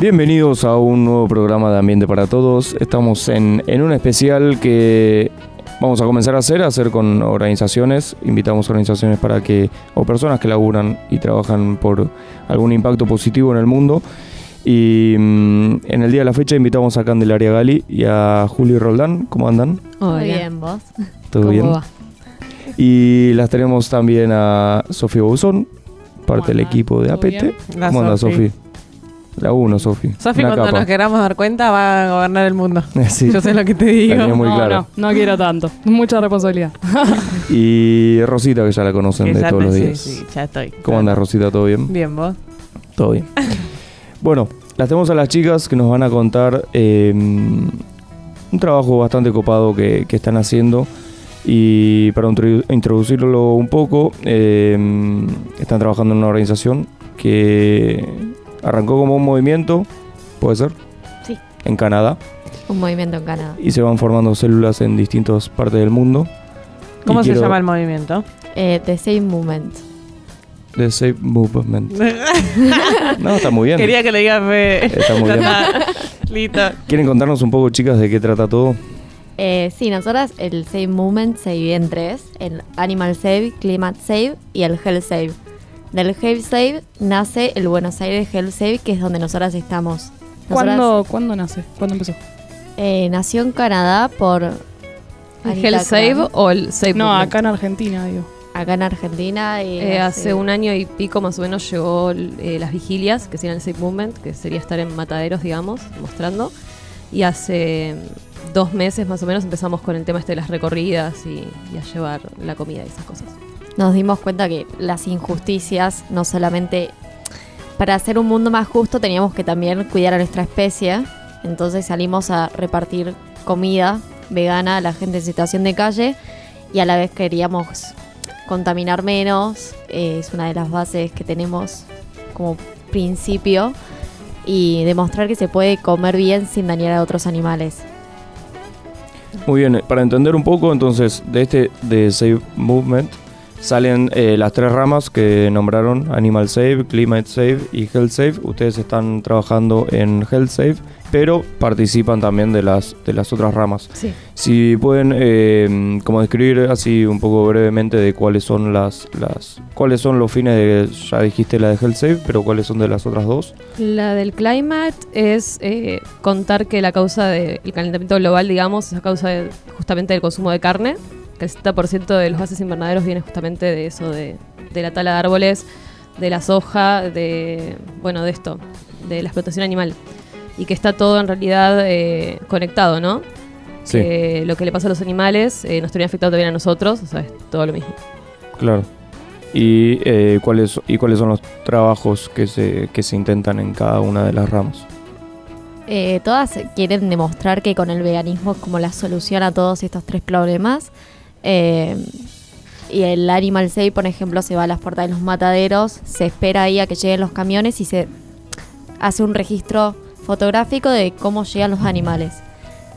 Bienvenidos a un nuevo programa de Ambiente para Todos. Estamos en, en un especial que vamos a comenzar a hacer, a hacer con organizaciones. Invitamos a organizaciones para que, o personas que laburan y trabajan por algún impacto positivo en el mundo. Y mm, en el día de la fecha invitamos a Candelaria Gali y a Juli Roldán. ¿Cómo andan? Hola. Muy bien, vos. ¿Todo ¿Cómo bien? va? Y las tenemos también a Sofía Buzón, parte del equipo de ¿Todo APT. ¿Cómo anda Sofi. La 1, Sofi. Sofi, Una cuando capa. nos queramos dar cuenta, va a gobernar el mundo. Sí. Yo sé lo que te digo. tenía muy no, claro. no, no quiero tanto. Mucha responsabilidad. Y Rosita, que ya la conocen Que de todos te- los sí, días. sí, ya estoy. ¿Cómo anda Rosita? ¿Todo bien? Bien, vos. Todo bien. bueno, las tenemos a las chicas que nos van a contar eh, un trabajo bastante copado que, que están haciendo. Y para introdu- introducirlo un poco, eh, están trabajando en una organización que arrancó como un movimiento, ¿puede ser? Sí. En Canadá. Un movimiento en Canadá. Y se van formando células en distintas partes del mundo. ¿Cómo Y se quiero- llama el movimiento? Eh, the Same Movement. The Safe Movement. No, está muy bien. Quería que le digas fe. Está muy bien. Listo. ¿Quieren contarnos un poco, chicas, de qué trata todo? Eh, sí, nosotras el Save Movement se divide en tres: el Animal Save, Climate Save y el Health Save. Del Health Save nace el Buenos Aires Health Save, que es donde nosotras estamos. Nosotras, ¿Cuándo, ¿Cuándo nace? ¿Cuándo empezó? eh, nació en Canadá por. ¿El Hell Save o el Save No, Movement? acá en Argentina, digo. Acá en Argentina. y Eh, hace un año y pico más o menos llegó eh, las vigilias, que serían el Save Movement, que sería estar en mataderos, digamos, mostrando. Y hace dos meses más o menos empezamos con el tema este de las recorridas y, y a llevar la comida y esas cosas. Nos dimos cuenta que las injusticias no solamente para hacer un mundo más justo teníamos que también cuidar a nuestra especie. Entonces salimos a repartir comida vegana a la gente en situación de calle y a la vez queríamos contaminar menos. Eh, es una de las bases que tenemos como principio y demostrar que se puede comer bien sin dañar a otros animales. Muy bien, para entender un poco, entonces, de este de Save Movement salen eh, las tres ramas que nombraron, Animal Save, Climate Save y Health Save. Ustedes están trabajando en Health Save, pero participan también de las, de las otras ramas. Sí. Si pueden eh, como describir así un poco brevemente de cuáles son las, las cuáles son los fines de ya dijiste la de Health Save, pero cuáles son de las otras dos. La del climate es eh, contar que la causa del calentamiento global, digamos, es a causa de- justamente del consumo de carne, que el 70% de los gases invernaderos viene justamente de eso, de, de la tala de árboles, de la soja, de, bueno, de esto, de la explotación animal. Y que está todo en realidad eh, conectado, ¿no? Sí, Que lo que le pasa a los animales eh, nos termina afectando también a nosotros, o sea, es todo lo mismo. claro. Y eh, cuáles y cuáles son los trabajos que se que se intentan en cada una de las ramas. Eh, todas quieren demostrar que con el veganismo es como la solución a todos estos tres problemas. Eh, y el Animal Save, por ejemplo, se va a las puertas de los mataderos, se espera ahí a que lleguen los camiones y se hace un registro fotográfico de cómo llegan los animales.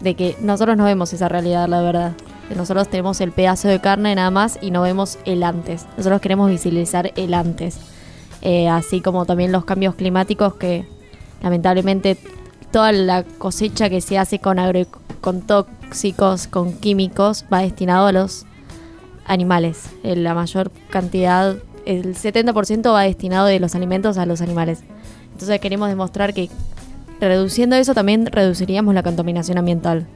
De que nosotros no vemos esa realidad, la verdad. Nosotros tenemos el pedazo de carne nada más y no vemos el antes. Nosotros queremos visibilizar el antes. Eh, así como también los cambios climáticos que lamentablemente toda la cosecha que se hace con, agro- con tóxicos, con químicos, va destinado a los animales. Eh, La mayor cantidad, el 70% va destinado de los alimentos a los animales. Entonces queremos demostrar que reduciendo eso también reduciríamos la contaminación ambiental.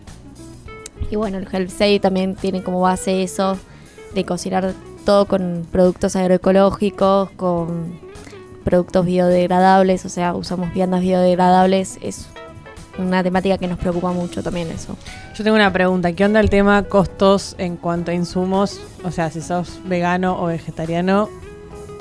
Y bueno, el Health Save también tiene como base eso de cocinar todo con productos agroecológicos, con productos biodegradables, o sea, usamos viandas biodegradables, es una temática que nos preocupa mucho también eso. Yo tengo una pregunta. ¿Qué onda el tema costos en cuanto a insumos? O sea, si sos vegano o vegetariano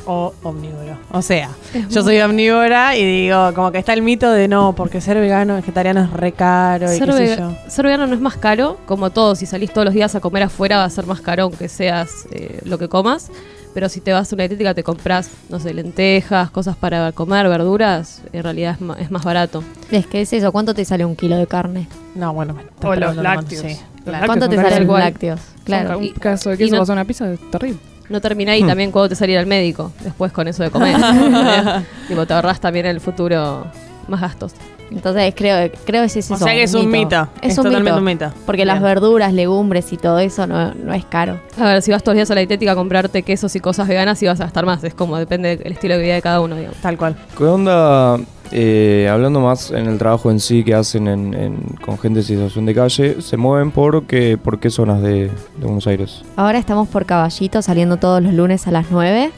o omnívoro. O sea, yo soy omnívora y digo, como que está el mito de no, porque ser vegano o vegetariano es re caro y qué sé yo. ser vegano no es más caro, como todo, si salís todos los días a comer afuera va a ser más caro aunque seas eh, lo que comas, pero si te vas a una dietética te compras, no sé, lentejas, cosas para comer, verduras, en realidad es, ma- es más barato. Es que es eso, ¿cuánto te sale un kilo de carne? No, bueno, O los lácteos. cuánto- sí, Los claro. ¿Cuánto te salen los lácteos? Claro. Un y- caso de y queso no- vas a una pizza es terrible. No termina ahí también cuando te salir al médico, después con eso de comer. tipo, te ahorras también en el futuro más gastos. Entonces creo, creo que es eso. o sea que es un mito. Es, un totalmente mito. un mito. Porque las Bien. verduras, legumbres y todo eso no, no es caro. A ver, si vas todos los días a la dietética a comprarte quesos y cosas veganas, sí vas a gastar más. Es como depende del estilo de vida de cada uno, digamos. Tal cual. ¿Qué onda? eh, hablando más en el trabajo en sí que hacen en, en- con gente en situación de calle, ¿se mueven por qué, por qué zonas de, de Buenos Aires? Ahora estamos por Caballito saliendo todos los lunes a las 9.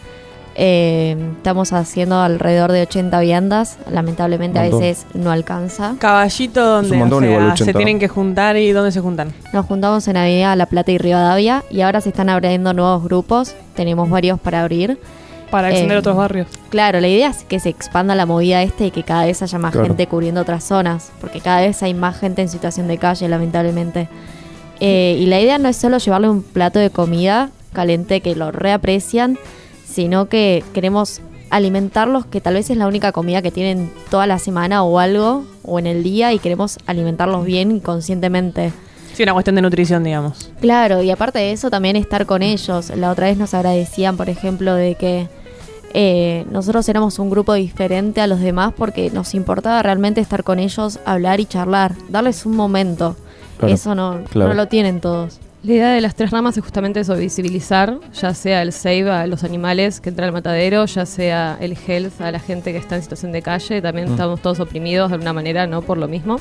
Eh, estamos haciendo alrededor de 80 viandas. Lamentablemente a veces no alcanza. Caballito donde o sea, se 80. tienen que juntar y dónde se juntan. Nos juntamos en Avenida La Plata y Rivadavia y ahora se están abriendo nuevos grupos. Tenemos varios para abrir. Para extender Eh, otros barrios. Claro, la idea es que se expanda la movida este y que cada vez haya más Claro. gente cubriendo otras zonas, porque cada vez hay más gente en situación de calle, lamentablemente. Eh, y la idea no es solo llevarle un plato de comida caliente que lo reaprecian, sino que queremos alimentarlos, que tal vez es la única comida que tienen toda la semana o algo, o en el día, y queremos alimentarlos bien y conscientemente. Sí, una cuestión de nutrición, digamos. Claro, y aparte de eso también estar con ellos. La otra vez nos agradecían, por ejemplo, de que eh, nosotros éramos un grupo diferente a los demás porque nos importaba realmente estar con ellos, hablar y charlar, darles un momento. Claro, eso no, claro. no lo tienen todos. La idea de las tres ramas es justamente eso, visibilizar, ya sea el save a los animales que entran al matadero, ya sea el health a la gente que está en situación de calle, también Mm. estamos todos oprimidos de alguna manera, ¿no? Por lo mismo.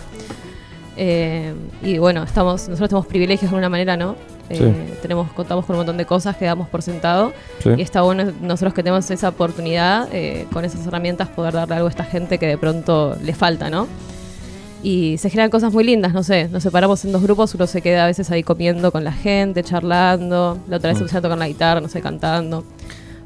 Eh, y bueno, estamos, nosotros tenemos privilegios de alguna manera, ¿no? Eh, Sí. tenemos, contamos con un montón de cosas que damos por sentado ¿Sí? y está bueno nosotros que tenemos esa oportunidad, eh, con esas herramientas, poder darle algo a esta gente que de pronto le falta, ¿no? Y se generan cosas muy lindas, no sé, nos separamos en dos grupos, uno se queda a veces ahí comiendo con la gente, charlando, la otra vez Mm. se tocar la guitarra, no sé, cantando.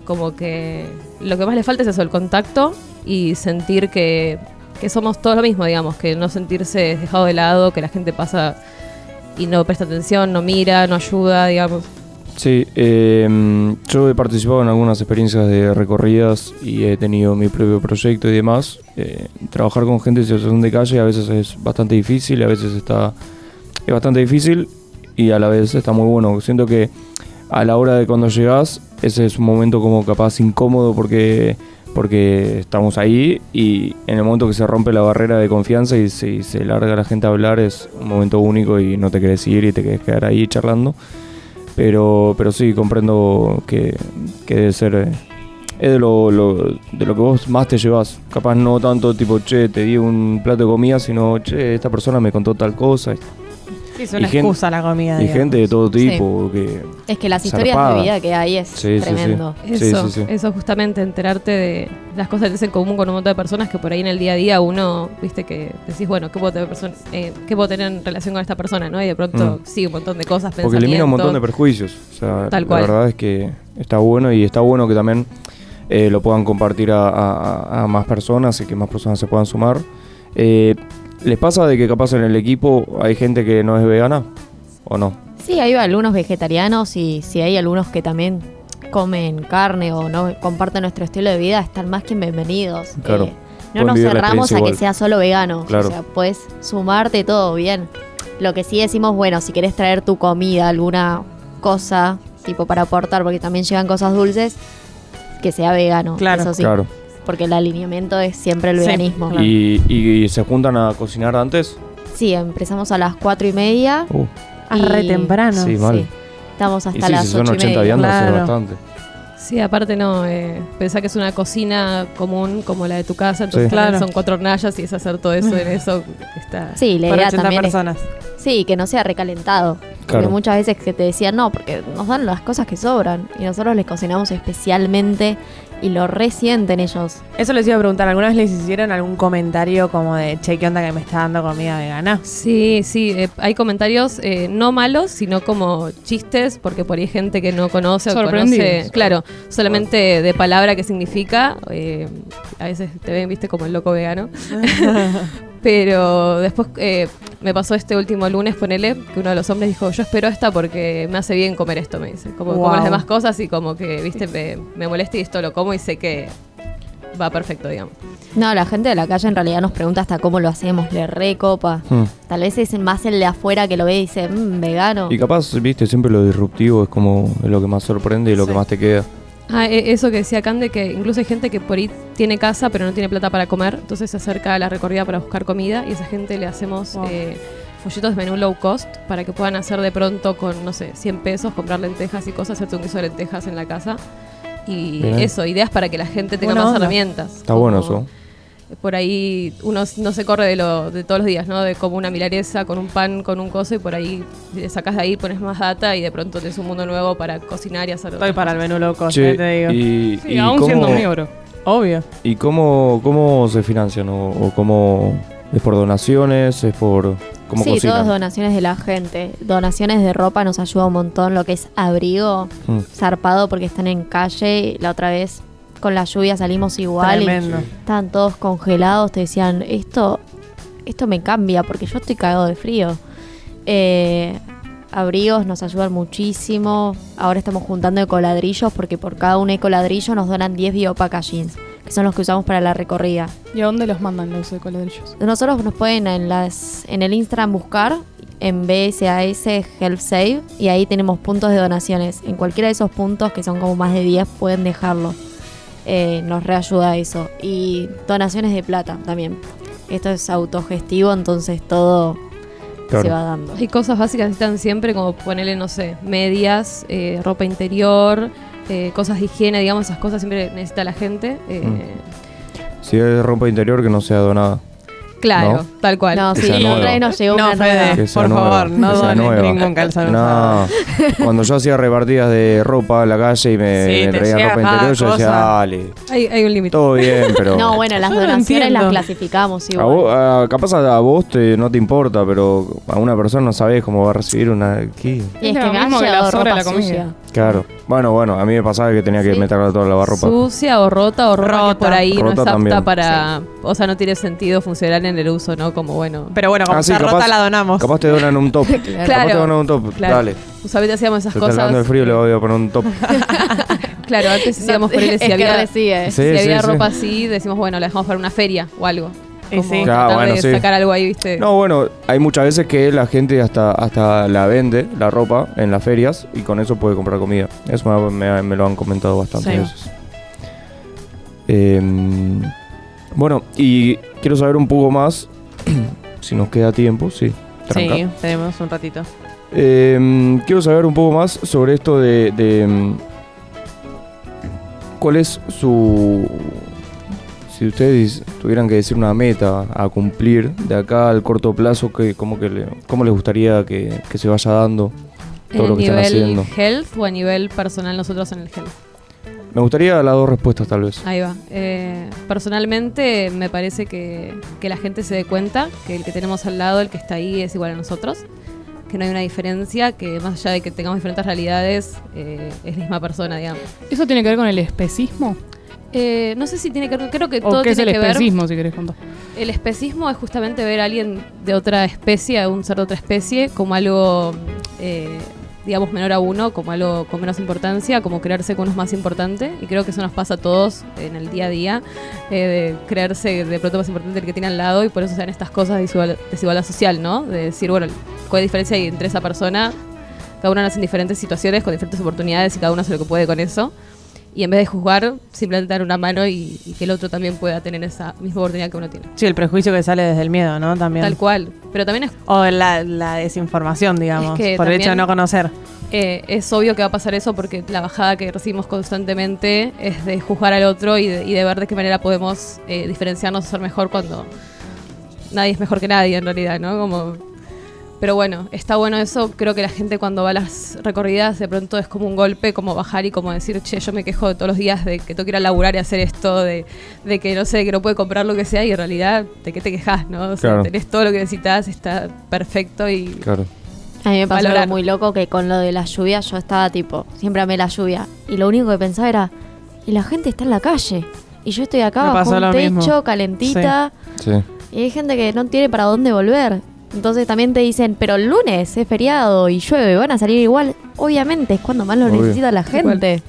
Como que lo que más le falta es eso, el contacto y sentir que, que somos todos lo mismo, digamos, que no sentirse dejado de lado, que la gente pasa y no presta atención, no mira, no ayuda, digamos. Sí, eh, yo he participado en algunas experiencias de recorridas y he tenido mi propio proyecto y demás. Eh, trabajar con gente en situación de calle a veces es bastante difícil, a veces está es bastante difícil y a la vez está muy bueno. Siento que a la hora de cuando llegas, ese es un momento como capaz incómodo porque porque estamos ahí y en el momento que se rompe la barrera de confianza y se, y se larga la gente a hablar es un momento único y no te querés ir y te querés quedar ahí charlando. Pero, pero sí, comprendo que, que debe ser. eh, es de lo, lo- de lo que vos más te llevas. Capaz no tanto tipo, che, te di un plato de comida, sino, che, esta persona me contó tal cosa. Sí, es una Y excusa la comida. Y digamos. gente de todo tipo. Que, Es que las historias Zarpada. de vida que hay es Sí, sí, sí. tremendo. Sí, Eso, sí, sí. eso justamente, enterarte de las cosas que tienes en común con un montón de personas que por ahí en el día a día uno, viste, que decís, bueno, ¿qué puedo tener, eh, ¿qué puedo tener en relación con esta persona? ¿no? Y de pronto Mm. sí, un montón de cosas, porque elimina un montón de prejuicios. O sea, Tal la cual. verdad es que está bueno y está bueno que también eh, lo puedan compartir a, a- a más personas y que más personas se puedan sumar. Eh, ¿Les pasa de que capaz en el equipo hay gente que no es vegana? ¿O no? Sí, hay algunos vegetarianos y si hay algunos que también comen carne o no comparten nuestro estilo de vida, están más que bienvenidos. Claro. Eh, no Pueden nos cerramos a que sea solo vegano. Claro. O sea, puedes sumarte todo bien. Lo que sí decimos, bueno, si querés traer tu comida, alguna cosa, tipo para aportar, porque también llegan cosas dulces, que sea vegano. Claro. Eso sí. Claro. Porque el alineamiento es siempre el Sí, veganismo. claro. ¿Y, y se juntan a cocinar antes? Sí, empezamos a las cuatro y media. Uh, Ah, re y- temprano. Sí, mal. Estamos hasta y sí, las si son ocho y 80 media. viandas es Claro. bastante. Sí, aparte no, eh, pensá que es una cocina común como la de tu casa, entonces Sí. Claro. son cuatro hornallas y es hacer todo eso en eso está... Sí, la Para idea 80 también es personas. Sí, que no sea recalentado. Porque Claro. muchas veces que te decían no, porque nos dan las cosas que sobran. Y nosotros les cocinamos especialmente y lo resienten ellos. Eso les iba a preguntar, ¿alguna vez les hicieron algún comentario como de, che, ¿qué onda que me está dando comida vegana? Sí, sí, eh, hay comentarios eh, no malos, sino como chistes, porque por ahí hay gente que no conoce o Sorprendidos. conoce, claro, solamente de palabra que significa, eh, a veces te ven, viste, como el loco vegano. Pero después eh, me pasó este último lunes, ponele, que uno de los hombres dijo, yo espero esta porque me hace bien comer esto, me dice. Como, las demás cosas y como que, viste, me, me molesta y esto lo como y sé que va perfecto, digamos. No, la gente de la calle en realidad nos pregunta hasta cómo lo hacemos, le recopa. Hmm. Tal vez es más el de afuera que lo ve y dice, mmm, vegano. Y capaz, viste, siempre lo disruptivo es como lo que más sorprende y lo Sí. que más te queda. Ah, e- eso que decía Cande, que incluso hay gente que por ahí tiene casa pero no tiene plata para comer, entonces se acerca a la recorrida para buscar comida y a esa gente le hacemos Wow. eh, folletos de menú low cost para que puedan hacer de pronto con, no sé, 100 pesos, comprar lentejas y cosas, hacerte un queso de lentejas en la casa. Y Bien. eso, ideas para que la gente tenga más onda. herramientas. Está bueno eso. Por ahí uno no se corre de lo de todos los días, ¿no? De como una milanesa con un pan, con un coso y por ahí le sacas de ahí, pones más data y de pronto tienes un mundo nuevo para cocinar y hacer Estoy para el menú loco, Che, te digo. y, Sí, y aún cómo, siendo omnívoro. Obvio. ¿Y cómo, cómo se financian? ¿O, o cómo es por donaciones? ¿Es por cómo sí, cocinan? todas donaciones de la gente. Donaciones de ropa nos ayuda un montón. Lo que es abrigo, Mm. zarpado porque están en calle. La otra vez con la lluvia salimos igual y estaban todos congelados. Te decían, esto, esto me cambia porque yo estoy cagado de frío. Eh, abrigos nos ayudan muchísimo. Ahora estamos juntando ecoladrillos porque por cada un ecoladrillo nos donan 10 biopackagings, que son los que usamos para la recorrida. ¿Y a dónde los mandan los ecoladrillos? Nosotros nos pueden en, las, en el Instagram buscar en BSAS Help Save y ahí tenemos puntos de donaciones. En cualquiera de esos puntos, que son como más de 10, pueden dejarlo. Eh, nos reayuda eso. Y donaciones de plata también. Esto es autogestivo, entonces todo Claro. se va dando. Hay cosas básicas que están siempre, como ponerle, no sé, medias, eh, ropa interior, eh, cosas de higiene, digamos, esas cosas siempre necesita la gente. eh, Mm. Si es ropa interior que no sea donada. Claro, ¿No? tal cual. No, sí, otra vez nos llegó No, una Fede, por nueva, favor, no dones ningún calzado usado. No, cuando yo hacía repartidas de ropa en la calle y me, Sí, me traían ropa interior, yo decía, dale, Hay, hay un límite. todo bien, pero... No, bueno, las Yo no donaciones las clasificamos A igual. vos, a- capaz a, a vos te, no te importa, pero a una persona no sabés cómo va a recibir una... ¿Qué? Y es Es que me ha mismo que la sobra la comida. sucia. Claro. Bueno, bueno, a mí me pasaba que tenía que Sí. meterla toda la lavarropa. Sucia o rota o ropa Rota. por ahí no Rota es apta también. para... O sea, no tiene sentido funcional en el uso, ¿no? Como, bueno... Pero bueno, como Ah, sí, está capaz- rota, la donamos. Capaz te donan un top. Capaz te Claro. donan un top. Claro. Dale. Usualmente hacíamos esas Se está cosas... hablando de frío, le voy a poner un top. Claro, antes decíamos por él es si que había, recibe. Sí, si había sí. ropa así, decimos, bueno, la dejamos para una feria o algo. Y Como sí. Claro, tratar bueno, de sí. sacar algo ahí, ¿viste? No, bueno, hay muchas veces que la gente hasta, hasta la vende, la ropa, en las ferias y con eso puede comprar comida. Eso me, me- me lo han comentado bastantes Sí. veces. Em, bueno, y quiero saber un poco más, si nos queda tiempo, sí. tranca. Sí, tenemos un ratito. Eh, quiero saber un poco más sobre esto de, de, mm, cuál es su si ustedes tuvieran que decir una meta a cumplir de acá al corto plazo que como que le- cómo les gustaría que, que se vaya dando todo ¿En lo que están nivel haciendo health o a nivel personal nosotros en el health? me gustaría las dos respuestas tal vez Ahí va. Eh, personalmente me parece que, que la gente se dé cuenta que el que tenemos al lado, el que está ahí, es igual a nosotros. Que no hay una diferencia, que más allá de que tengamos diferentes realidades, eh, es la misma persona, digamos. ¿Eso tiene que ver con el especismo? Eh, no sé si tiene que ver, creo que ¿O todo qué es tiene el que ver. especismo, si querés contar? El especismo es justamente ver a alguien de otra especie, a un ser de otra especie, como algo, eh, digamos, menor a uno, como algo con menos importancia, como creerse que uno es más importante. Y creo que eso nos pasa a todos en el día a día, eh, de creerse de pronto más importante el que tiene al lado y por eso se dan estas cosas de desigual- desigualdad social, ¿no? De decir, bueno, ¿cuál diferencia hay entre esa persona? Cada uno nace en diferentes situaciones, con diferentes oportunidades y cada uno hace lo que puede con eso. Y en vez de juzgar, simplemente dar una mano y, y que el otro también pueda tener esa misma oportunidad que uno tiene. Sí, el prejuicio que sale desde el miedo, ¿no? También. Tal cual. Pero también es, O la, la desinformación, digamos, Es que por el hecho de no conocer. eh, es obvio que va a pasar eso porque la bajada que recibimos constantemente es de juzgar al otro y de, y de ver de qué manera podemos eh, diferenciarnos o ser mejor cuando nadie es mejor que nadie en realidad, ¿no? Como, pero bueno, está bueno eso. Creo que la gente cuando va a las recorridas de pronto es como un golpe, como bajar y como decir, che, yo me quejo de todos los días de que tengo que ir a laburar y hacer esto, de, de que no sé, que no puede comprar lo que sea y en realidad, ¿de qué te quejas, no? O sea, Claro. tenés todo lo que necesitas, está perfecto y claro A mí me pasó algo muy loco que con lo de la lluvia yo estaba tipo, siempre amé la lluvia. Y lo único que pensaba era, y la gente está en la calle. Y yo estoy acá Me bajo un techo, mismo. calentita. sí Y hay gente que no tiene para dónde volver. Entonces también te dicen, pero el lunes es feriado y llueve, van a salir igual. Obviamente es cuando más lo Obvio. necesita la gente.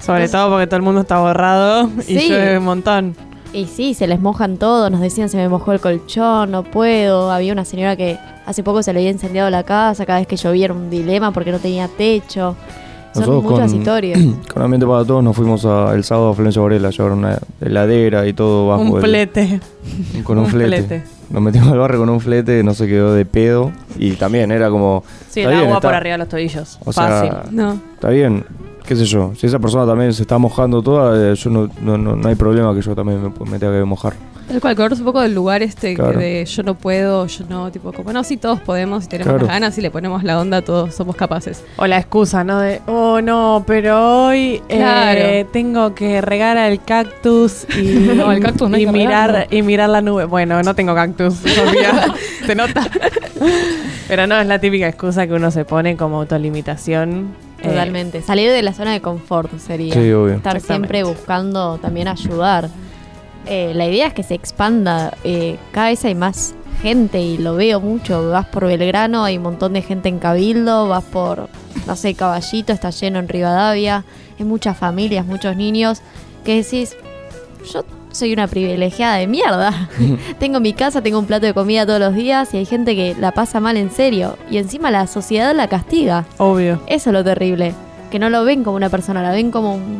Sobre todo porque todo el mundo está borrado y Sí. llueve un montón. Y sí, se les mojan todo, nos decían se me mojó el colchón, no puedo. Había una señora que hace poco se le había incendiado la casa, cada vez que llovía era un dilema porque no tenía techo. Son Nosotros muchas con- historias. Con Ambiente para Todos nos fuimos a- el sábado a Florencia Varela a llevar una heladera y todo bajo Un el- flete. con un, un flete. flete. Nos metimos al barrio con un flete, no se quedó de pedo. Y también era como. Sí, el bien, agua está- por arriba de los tobillos. O Fácil. sea, No. está bien, qué sé yo. Si esa persona también se está mojando toda, eh, yo no, no, no, no hay problema que yo también me, me tenga que mojar. Tal cual, corres un poco del lugar este que Claro. de yo no puedo, yo no, tipo, como no, sí, todos podemos, si tenemos Claro. las ganas y le ponemos la onda, todos somos capaces. O la excusa, ¿no? De, oh no, pero hoy eh, Claro. tengo que regar al cactus y, No, el cactus no y mirar y mirar la nube. Bueno, no tengo cactus, Sofía. se nota. pero no, es la típica excusa que uno se pone como autolimitación. Eh, Totalmente. Salir de la zona de confort sería. Sí, obvio. Estar siempre buscando también ayudar. Eh, la idea es que se expanda. eh, cada vez hay más gente y lo veo mucho. Vas por Belgrano, hay un montón de gente en Cabildo. Vas por, no sé, Caballito, está lleno en Rivadavia. Hay muchas familias, muchos niños que decís, yo soy una privilegiada de mierda. tengo mi casa, tengo un plato de comida todos los días y hay gente que la pasa mal en serio. Y encima la sociedad la castiga. Obvio. Eso es lo terrible. Que no lo ven como una persona, la ven como un.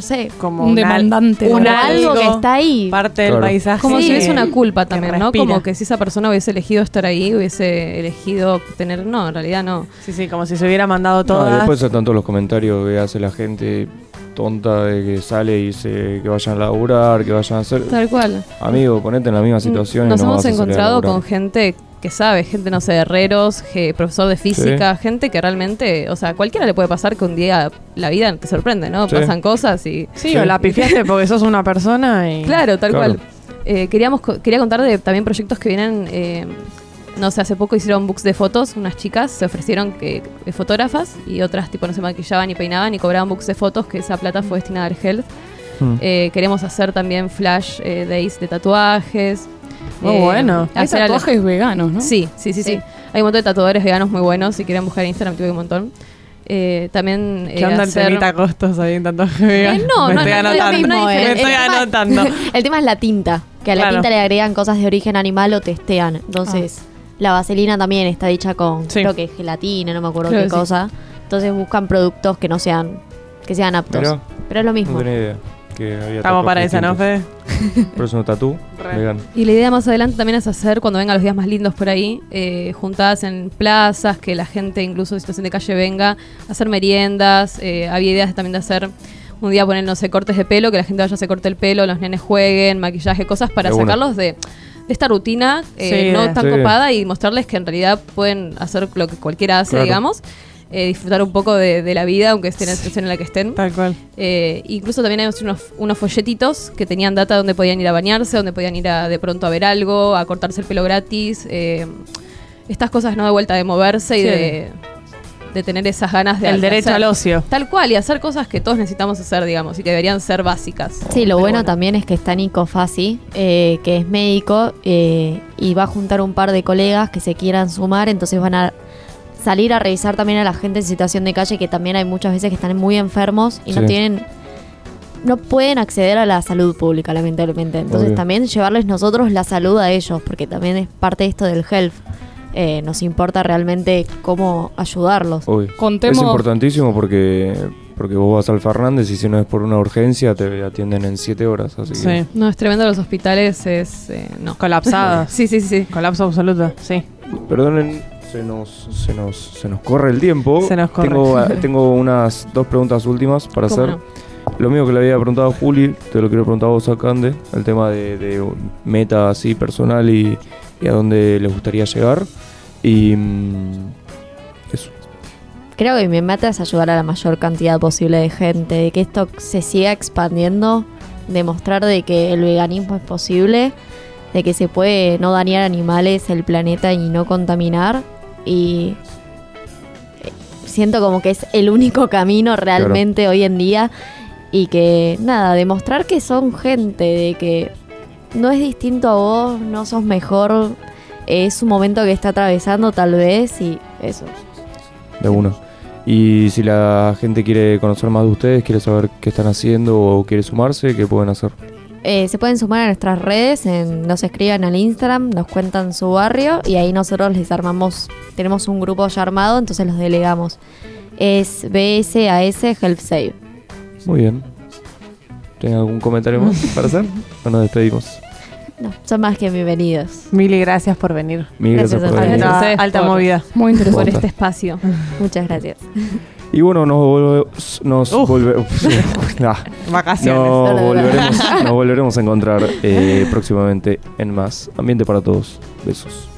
No sé. Como Un demandante. un algo que está ahí. parte del Claro. paisaje. Como Sí. si es una culpa también, ¿no? Como que si esa persona hubiese elegido estar ahí, hubiese elegido tener. No, en realidad no. Sí, sí, como si se hubiera mandado No, todas. después están todos los comentarios que hace la gente tonta de que sale y dice que vayan a laburar, que vayan a hacer. Tal cual. Amigo, ponete en la misma situación. y Nos no hemos vas a salir a encontrado con gente que sabe, gente, no sé, herreros, que- profesor de física, gente que realmente, o sea, a cualquiera le puede pasar que un día la vida te sorprende, ¿no? Sí. Pasan cosas y... Sí, Sí. o la pifiaste porque sos una persona y. Claro, tal Claro. cual. Eh, queríamos, quería contar de también proyectos que vienen, eh, no sé, hace poco hicieron books de fotos, unas chicas se ofrecieron que, eh, fotógrafas y otras tipo no se maquillaban y peinaban y cobraban books de fotos, que esa plata fue destinada al health. Eh, queremos hacer también flash eh, days de tatuajes. Muy bueno. Hay hacer tatuajes veganos, ¿no? Sí, sí, sí, sí, Sí. Hay un montón de tatuadores veganos muy buenos. Si quieren buscar en Instagram, tuve un montón. Eh, también ¿Qué eh, onda el hacer- temita costos ahí en tatuaje vegano? no, Me no, estoy no, no, anotando. no Me estoy El tema- anotando. El tema es la tinta. Que a la Claro. tinta le agregan cosas de origen animal o testean. Entonces, la vaselina también está hecha con, Sí. creo que gelatina, no me acuerdo Creo qué cosa. Entonces buscan productos que no sean, que sean aptos. Pero es lo mismo. no tenía idea. Que había Estamos para esa, ¿no, Fede? Próximo tatú, vegano. Y la idea más adelante también es hacer, cuando vengan los días más lindos por ahí, eh, juntadas en plazas, que la gente incluso en situación de calle venga, hacer meriendas. eh, había ideas también de hacer un día poner, no sé, cortes de pelo, que la gente vaya, se corte el pelo, los nenes jueguen, maquillaje, cosas para De sacarlos de, de esta rutina eh, Sí, no de- tan Sí. copada y mostrarles que en realidad pueden hacer lo que cualquiera hace, Claro. digamos. Eh, disfrutar un poco de, de la vida, aunque estén en la situación en la que estén. Tal cual. Eh, incluso también hay unos, unos folletitos que tenían data donde podían ir a bañarse, donde podían ir a, de pronto a ver algo, a cortarse el pelo gratis. eh, estas cosas, ¿no? De vuelta de moverse y Sí. de, de tener esas ganas de El de derecho hacer- al ocio. Tal cual, y hacer cosas que todos necesitamos hacer, digamos, y que deberían ser básicas. Sí, lo bueno, también es que está Nico Fassi, eh, que es médico, eh, y va a juntar un par de colegas que se quieran sumar, entonces van a salir a revisar también a la gente en situación de calle, que también hay muchas veces que están muy enfermos y no tienen, no pueden acceder a la salud pública, lamentablemente. Entonces Obvio. también llevarles nosotros la salud a ellos, porque también es parte de esto del health. Eh, nos importa realmente cómo ayudarlos. Contemos. Es importantísimo porque porque vos vas al Fernández y si no es por una urgencia te atienden en 7 horas. Así que Sí. No, es tremendo los hospitales, es... eh, no. Colapsados. Sí, sí, sí. sí. Colapso absoluto, sí. Perdonen, se nos, se nos, se nos corre el tiempo. Se nos corre. Tengo, tengo unas dos preguntas últimas para ¿Cómo hacer. no? Lo mío que le había preguntado a Juli, te lo quiero preguntar a vos a Cande, el tema de, meta así personal y, y a dónde les gustaría llegar. Y mm, eso. Creo que mi meta es ayudar a la mayor cantidad posible de gente, de que esto se siga expandiendo, demostrar de que el veganismo es posible, de que se puede no dañar animales, el planeta y no contaminar. Y siento como que es el único camino realmente hoy en día. Y que nada, demostrar que son gente, de que no es distinto a vos, no sos mejor, es un momento que está atravesando tal vez y eso. de uno. Y si la gente quiere conocer más de ustedes, quiere saber qué están haciendo o quiere sumarse, ¿qué pueden hacer? Eh, se pueden sumar a nuestras redes, en- nos escriban al Instagram, nos cuentan su barrio y ahí nosotros les armamos, tenemos un grupo ya armado, entonces los delegamos. es BSAS Health Save. Muy bien. ¿Tienen algún comentario más para hacer? O nos despedimos. No, son más que bienvenidos. Mil y gracias por venir. Mil gracias, Gracias por a venir. Alta, alta por- movida. Muy por interesante. este espacio. Muchas gracias. Y bueno, nos, volve- nos volve- Ah, Vacaciones. no, no. volveremos, nos volveremos a encontrar eh, próximamente en más Ambiente para Todos. Besos.